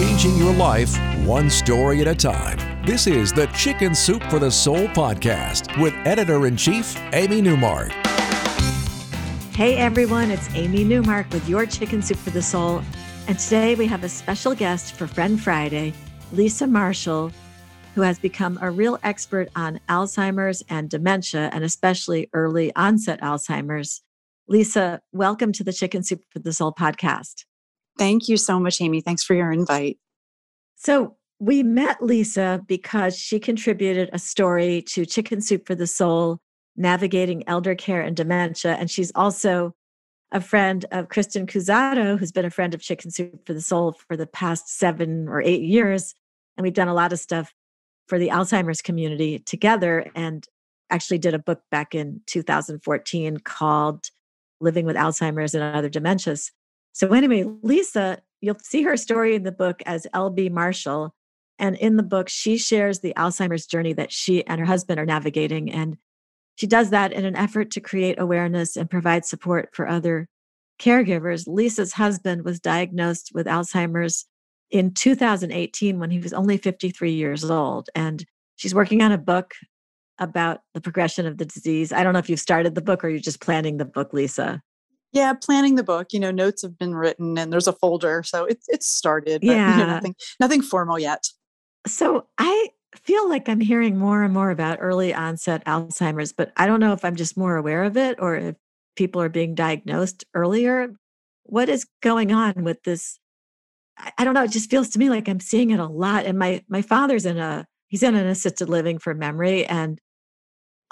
Changing your life one story at a time. This is the Chicken Soup for the Soul podcast with editor in chief, Amy Newmark. Hey everyone, it's Amy Newmark with your Chicken Soup for the Soul. And today we have a special guest for Friend Friday, Lisa Marshall, who has become a real expert on Alzheimer's and dementia, and especially early onset Alzheimer's. Lisa, welcome to the Chicken Soup for the Soul podcast. Thank you so much, Amy. Thanks for your invite. So, we met Lisa because she contributed a story to Chicken Soup for the Soul, Navigating Elder Care and Dementia. And she's also a friend of Kristen Cusato, who's been a friend of Chicken Soup for the Soul for the past seven or eight years. And we've done a lot of stuff for the Alzheimer's community together and actually did a book back in 2014 called Living with Alzheimer's and Other Dementias. So, anyway, Lisa, you'll see her story in the book as LB Marshall. And in the book, she shares the Alzheimer's journey that she and her husband are navigating. And she does that in an effort to create awareness and provide support for other caregivers. Lisa's husband was diagnosed with Alzheimer's in 2018 when he was only 53 years old. And she's working on a book about the progression of the disease. I don't know if you've started the book or you're just planning the book, Lisa. Yeah, planning the book. You know, notes have been written, and there's a folder, so it's it's started. But, yeah, you know, nothing nothing formal yet. So I feel like I'm hearing more and more about early onset Alzheimer's, but I don't know if I'm just more aware of it or if people are being diagnosed earlier. What is going on with this? I don't know. It just feels to me like I'm seeing it a lot. And my my father's in a he's in an assisted living for memory, and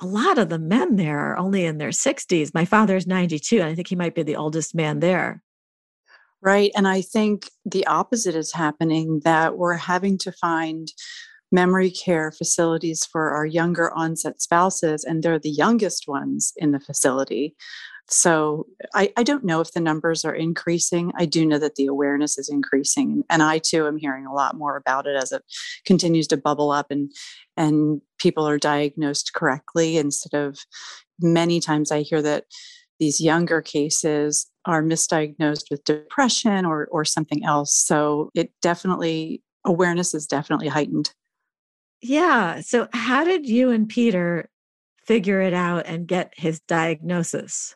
a lot of the men there are only in their 60s. My father's 92, and I think he might be the oldest man there. Right. And I think the opposite is happening that we're having to find memory care facilities for our younger onset spouses, and they're the youngest ones in the facility. So I, I, don't know if the numbers are increasing. I do know that the awareness is increasing. And I too am hearing a lot more about it as it continues to bubble up and and people are diagnosed correctly instead of many times I hear that these younger cases are misdiagnosed with depression or or something else. So it definitely awareness is definitely heightened. Yeah. So how did you and Peter figure it out and get his diagnosis?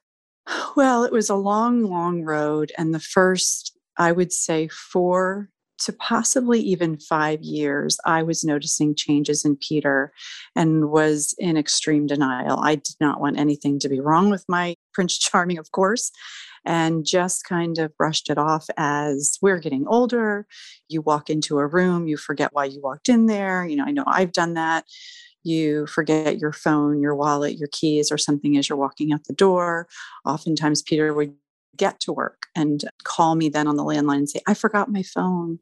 Well, it was a long, long road. And the first, I would say, four to possibly even five years, I was noticing changes in Peter and was in extreme denial. I did not want anything to be wrong with my Prince Charming, of course, and just kind of brushed it off as we're getting older. You walk into a room, you forget why you walked in there. You know, I know I've done that you forget your phone, your wallet, your keys, or something as you're walking out the door. Oftentimes, Peter would get to work and call me then on the landline and say, I forgot my phone.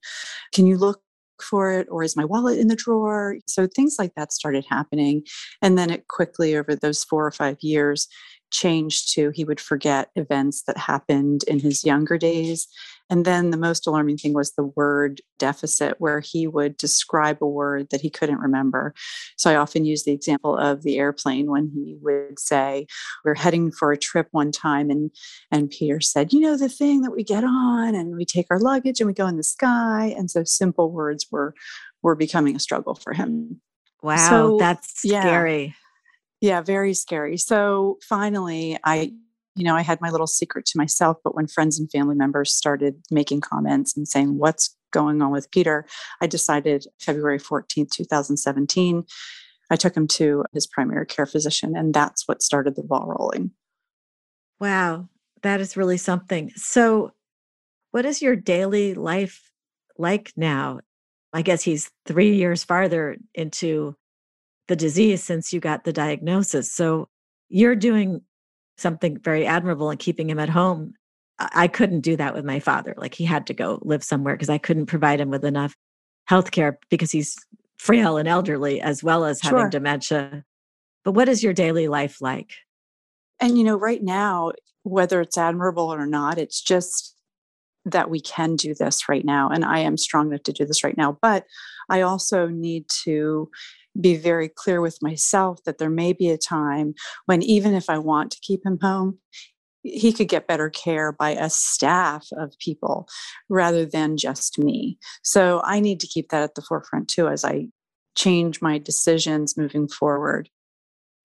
Can you look for it? Or is my wallet in the drawer? So things like that started happening. And then it quickly, over those four or five years, changed to he would forget events that happened in his younger days. And then the most alarming thing was the word deficit, where he would describe a word that he couldn't remember. So I often use the example of the airplane when he would say, We're heading for a trip one time, and, and Peter said, You know, the thing that we get on and we take our luggage and we go in the sky. And so simple words were were becoming a struggle for him. Wow, so, that's scary. Yeah, yeah, very scary. So finally, I, you know, I had my little secret to myself. But when friends and family members started making comments and saying, What's going on with Peter? I decided February 14th, 2017, I took him to his primary care physician. And that's what started the ball rolling. Wow, that is really something. So, what is your daily life like now? I guess he's three years farther into the disease since you got the diagnosis. So you're doing something very admirable in keeping him at home. I couldn't do that with my father. Like he had to go live somewhere because I couldn't provide him with enough health care because he's frail and elderly as well as having sure. dementia. But what is your daily life like? And, you know, right now, whether it's admirable or not, it's just that we can do this right now. And I am strong enough to do this right now. But I also need to be very clear with myself that there may be a time when, even if I want to keep him home, he could get better care by a staff of people rather than just me. So I need to keep that at the forefront too as I change my decisions moving forward.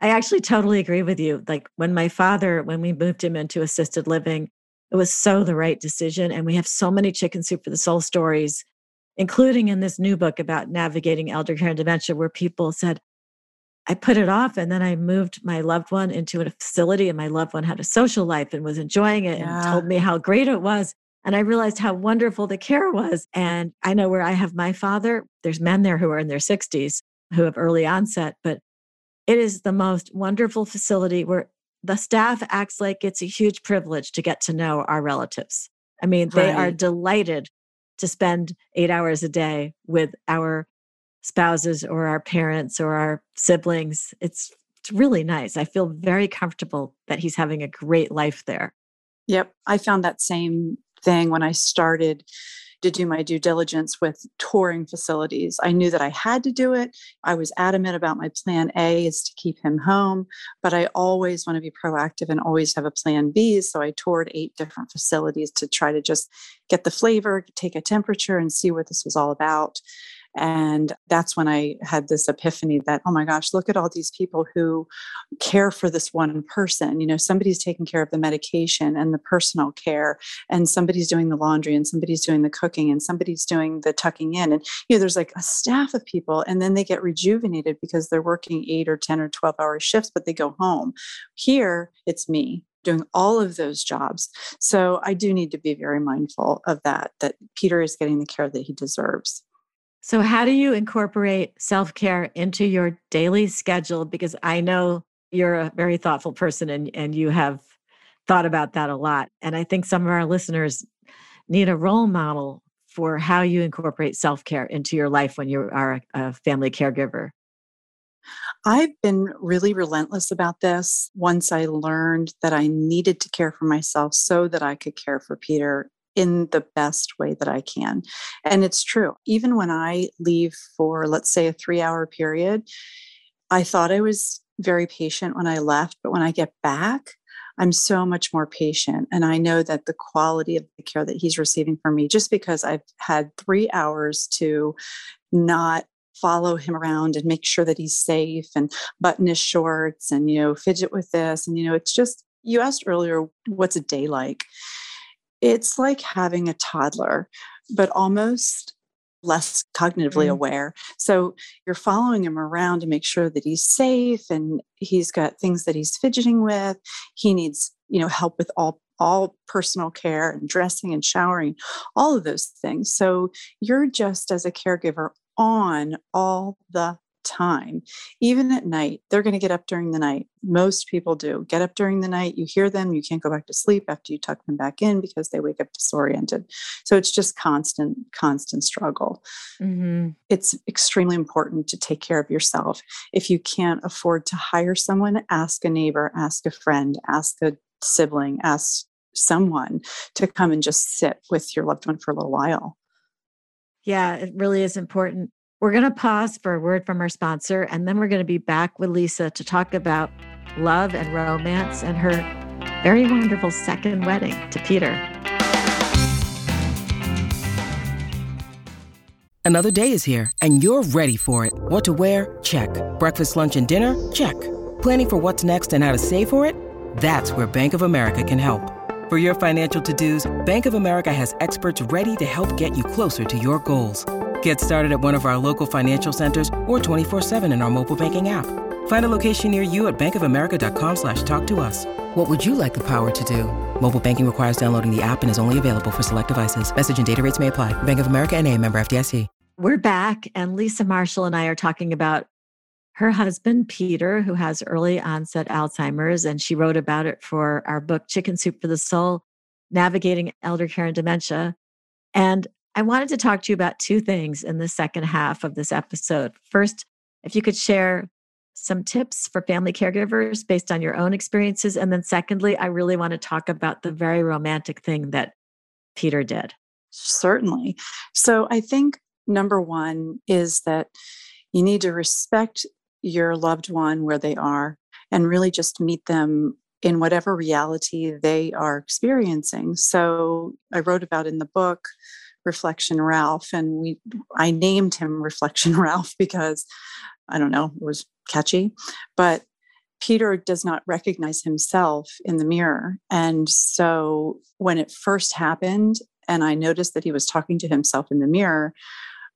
I actually totally agree with you. Like when my father, when we moved him into assisted living, it was so the right decision. And we have so many chicken soup for the soul stories, including in this new book about navigating elder care and dementia, where people said, I put it off and then I moved my loved one into a facility and my loved one had a social life and was enjoying it yeah. and told me how great it was. And I realized how wonderful the care was. And I know where I have my father, there's men there who are in their 60s who have early onset, but it is the most wonderful facility where the staff acts like it's a huge privilege to get to know our relatives. I mean, right. they are delighted to spend eight hours a day with our spouses or our parents or our siblings. It's, it's really nice. I feel very comfortable that he's having a great life there. Yep. I found that same thing when I started to do my due diligence with touring facilities. I knew that I had to do it. I was adamant about my plan A is to keep him home, but I always want to be proactive and always have a plan B. So I toured eight different facilities to try to just get the flavor, take a temperature, and see what this was all about. And that's when I had this epiphany that, oh my gosh, look at all these people who care for this one person. You know, somebody's taking care of the medication and the personal care, and somebody's doing the laundry, and somebody's doing the cooking, and somebody's doing the tucking in. And, you know, there's like a staff of people, and then they get rejuvenated because they're working eight or 10 or 12 hour shifts, but they go home. Here, it's me doing all of those jobs. So I do need to be very mindful of that, that Peter is getting the care that he deserves. So, how do you incorporate self care into your daily schedule? Because I know you're a very thoughtful person and, and you have thought about that a lot. And I think some of our listeners need a role model for how you incorporate self care into your life when you are a family caregiver. I've been really relentless about this once I learned that I needed to care for myself so that I could care for Peter in the best way that I can. And it's true. Even when I leave for, let's say, a three hour period, I thought I was very patient when I left, but when I get back, I'm so much more patient. And I know that the quality of the care that he's receiving from me, just because I've had three hours to not follow him around and make sure that he's safe and button his shorts and, you know, fidget with this. And, you know, it's just, you asked earlier, what's a day like? It's like having a toddler, but almost less cognitively mm. aware. So you're following him around to make sure that he's safe and he's got things that he's fidgeting with. He needs, you know, help with all all personal care and dressing and showering, all of those things. So you're just as a caregiver on all the time, even at night. They're going to get up during the night. Most people do get up during the night. You hear them. You can't go back to sleep after you tuck them back in because they wake up disoriented. So it's just constant, constant struggle. Mm-hmm. It's extremely important to take care of yourself. If you can't afford to hire someone, ask a neighbor, ask a friend, ask a sibling, ask someone to come and just sit with your loved one for a little while. Yeah, it really is important. We're going to pause for a word from our sponsor, and then we're going to be back with Lisa to talk about love and romance and her very wonderful second wedding to Peter. Another day is here, and you're ready for it. What to wear? Check. Breakfast, lunch, and dinner? Check. Planning for what's next and how to save for it? That's where Bank of America can help. For your financial to dos, Bank of America has experts ready to help get you closer to your goals. Get started at one of our local financial centers or 24-7 in our mobile banking app. Find a location near you at bankofamerica.com slash talk to us. What would you like the power to do? Mobile banking requires downloading the app and is only available for select devices. Message and data rates may apply. Bank of America and a member FDIC. We're back and Lisa Marshall and I are talking about her husband, Peter, who has early onset Alzheimer's, and she wrote about it for our book, Chicken Soup for the Soul Navigating Elder Care and Dementia. And I wanted to talk to you about two things in the second half of this episode. First, if you could share some tips for family caregivers based on your own experiences. And then, secondly, I really want to talk about the very romantic thing that Peter did. Certainly. So, I think number one is that you need to respect your loved one where they are and really just meet them in whatever reality they are experiencing. So, I wrote about in the book Reflection Ralph, and we I named him Reflection Ralph because I don't know, it was catchy, but Peter does not recognize himself in the mirror. And so when it first happened, and I noticed that he was talking to himself in the mirror,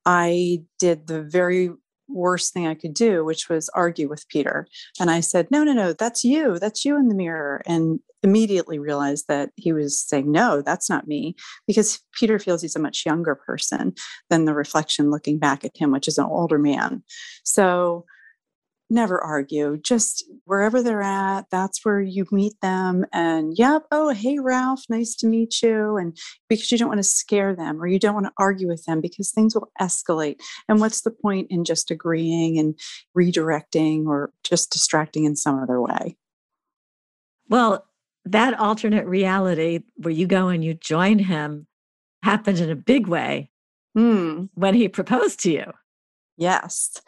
I did the very worst thing I could do, which was argue with Peter. And I said, No, no, no, that's you. That's you in the mirror. And immediately realized that he was saying, No, that's not me, because Peter feels he's a much younger person than the reflection looking back at him, which is an older man. So never argue just wherever they're at that's where you meet them and yep oh hey ralph nice to meet you and because you don't want to scare them or you don't want to argue with them because things will escalate. And what's the point in just agreeing and redirecting or just distracting in some other way? Well that alternate reality where you go and you join him happened in a big way mm. when he proposed to you. Yes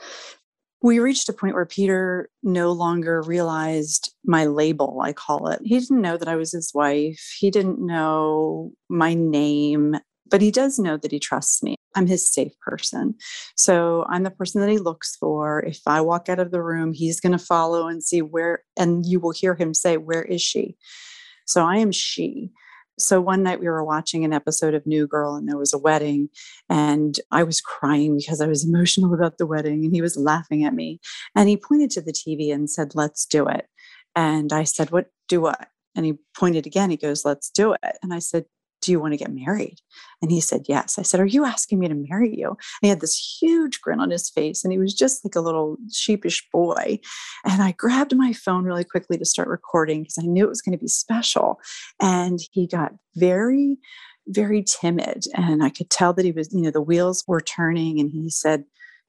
we reached a point where Peter no longer realized my label, I call it. He didn't know that I was his wife. He didn't know my name, but he does know that he trusts me. I'm his safe person. So I'm the person that he looks for. If I walk out of the room, he's going to follow and see where, and you will hear him say, Where is she? So I am she. So one night we were watching an episode of New Girl and there was a wedding and I was crying because I was emotional about the wedding and he was laughing at me and he pointed to the TV and said, "Let's do it." And I said, "What do what?" And he pointed again. He goes, "Let's do it." And I said, do you want to get married? And he said, Yes. I said, Are you asking me to marry you? And he had this huge grin on his face and he was just like a little sheepish boy. And I grabbed my phone really quickly to start recording because I knew it was going to be special. And he got very, very timid. And I could tell that he was, you know, the wheels were turning. And he said,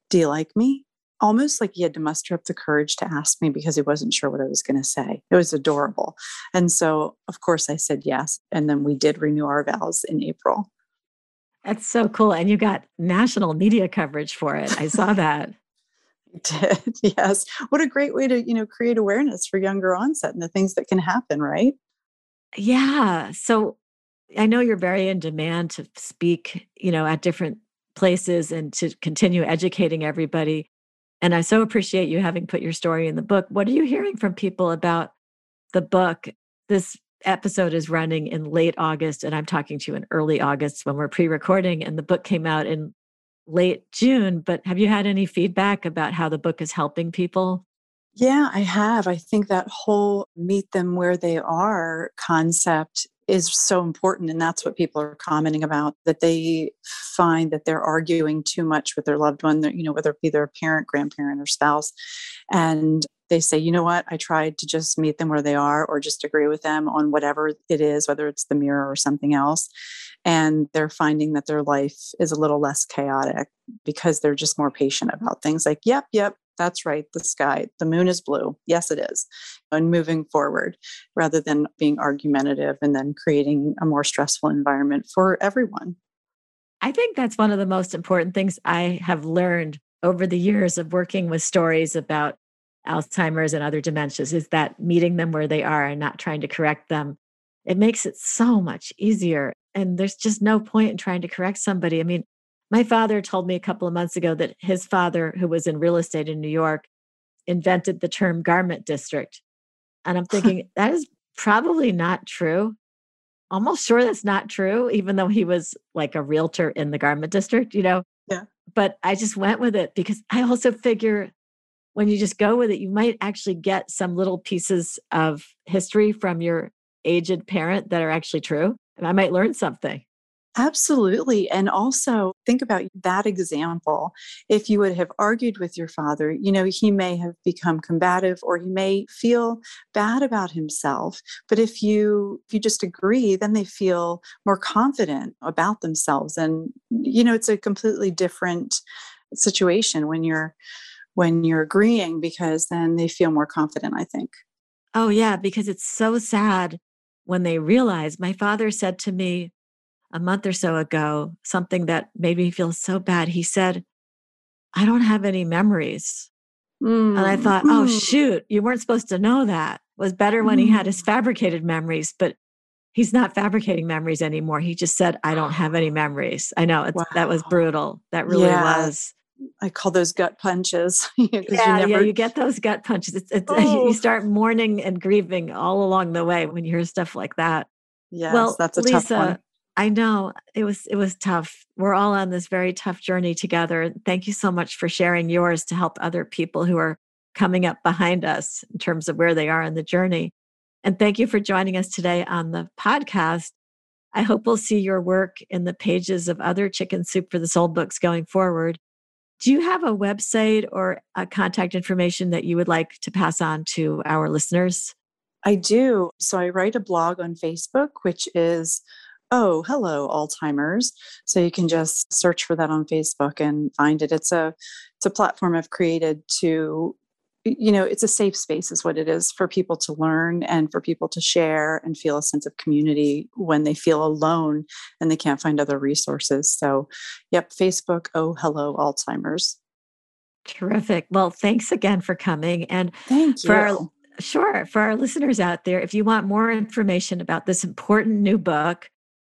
Do you like me? Almost like he had to muster up the courage to ask me because he wasn't sure what I was going to say. It was adorable. And so, of course, I said yes. And then we did renew our vows in April. That's so cool. And you got national media coverage for it. I saw that. did. Yes. What a great way to, you know, create awareness for younger onset and the things that can happen, right? Yeah. So I know you're very in demand to speak, you know, at different places and to continue educating everybody. And I so appreciate you having put your story in the book. What are you hearing from people about the book? This episode is running in late August, and I'm talking to you in early August when we're pre recording, and the book came out in late June. But have you had any feedback about how the book is helping people? Yeah, I have. I think that whole meet them where they are concept is so important and that's what people are commenting about that they find that they're arguing too much with their loved one you know whether it be their parent grandparent or spouse and they say you know what? I tried to just meet them where they are or just agree with them on whatever it is whether it's the mirror or something else and they're finding that their life is a little less chaotic because they're just more patient about things like yep yep that's right the sky the moon is blue. Yes it is. And moving forward rather than being argumentative and then creating a more stressful environment for everyone. I think that's one of the most important things i have learned over the years of working with stories about alzheimer's and other dementias is that meeting them where they are and not trying to correct them it makes it so much easier. And there's just no point in trying to correct somebody. I mean my father told me a couple of months ago that his father, who was in real estate in New York, invented the term garment district. And I'm thinking, that is probably not true. Almost sure that's not true, even though he was like a realtor in the garment district, you know? Yeah. But I just went with it because I also figure when you just go with it, you might actually get some little pieces of history from your aged parent that are actually true. And I might learn something. Absolutely. And also think about that example. If you would have argued with your father, you know, he may have become combative or he may feel bad about himself. But if you if you just agree, then they feel more confident about themselves. And you know, it's a completely different situation when you're when you're agreeing because then they feel more confident, I think. Oh yeah, because it's so sad when they realize my father said to me a month or so ago something that made me feel so bad. He said, I don't have any memories. Mm. And I thought, oh, mm. shoot, you weren't supposed to know that. It was better when mm. he had his mm. fabricated memories, but he's not fabricating memories anymore. He just said, I don't have any memories. I know wow. that was brutal. That really yeah. was. I call those gut punches. yeah, you never... yeah, you get those gut punches. It's, it's, oh. You start mourning and grieving all along the way when you hear stuff like that. Yes, well, that's a Lisa, tough one. I know it was it was tough. We're all on this very tough journey together. Thank you so much for sharing yours to help other people who are coming up behind us in terms of where they are in the journey. And thank you for joining us today on the podcast. I hope we'll see your work in the pages of other Chicken Soup for the Soul books going forward. Do you have a website or a contact information that you would like to pass on to our listeners? I do. So I write a blog on Facebook, which is oh hello alzheimer's. So you can just search for that on facebook and find it. It's a it's a platform i've created to you know it's a safe space is what it is for people to learn and for people to share and feel a sense of community when they feel alone and they can't find other resources. So yep facebook oh hello alzheimer's. Terrific. Well thanks again for coming. And thank you for our, sure for our listeners out there if you want more information about this important new book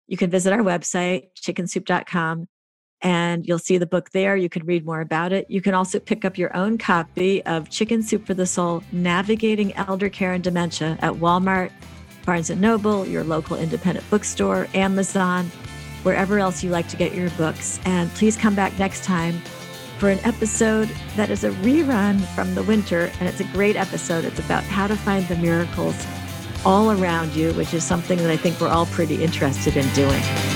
you can visit our website, chickensoup.com, and you'll see the book there. You can read more about it. You can also pick up your own copy of Chicken Soup for the Soul Navigating Elder Care and Dementia at Walmart, Barnes and Noble, your local independent bookstore, Amazon, wherever else you like to get your books. And please come back next time for an episode that is a rerun from the winter. And it's a great episode. It's about how to find the miracles all around you, which is something that I think we're all pretty interested in doing.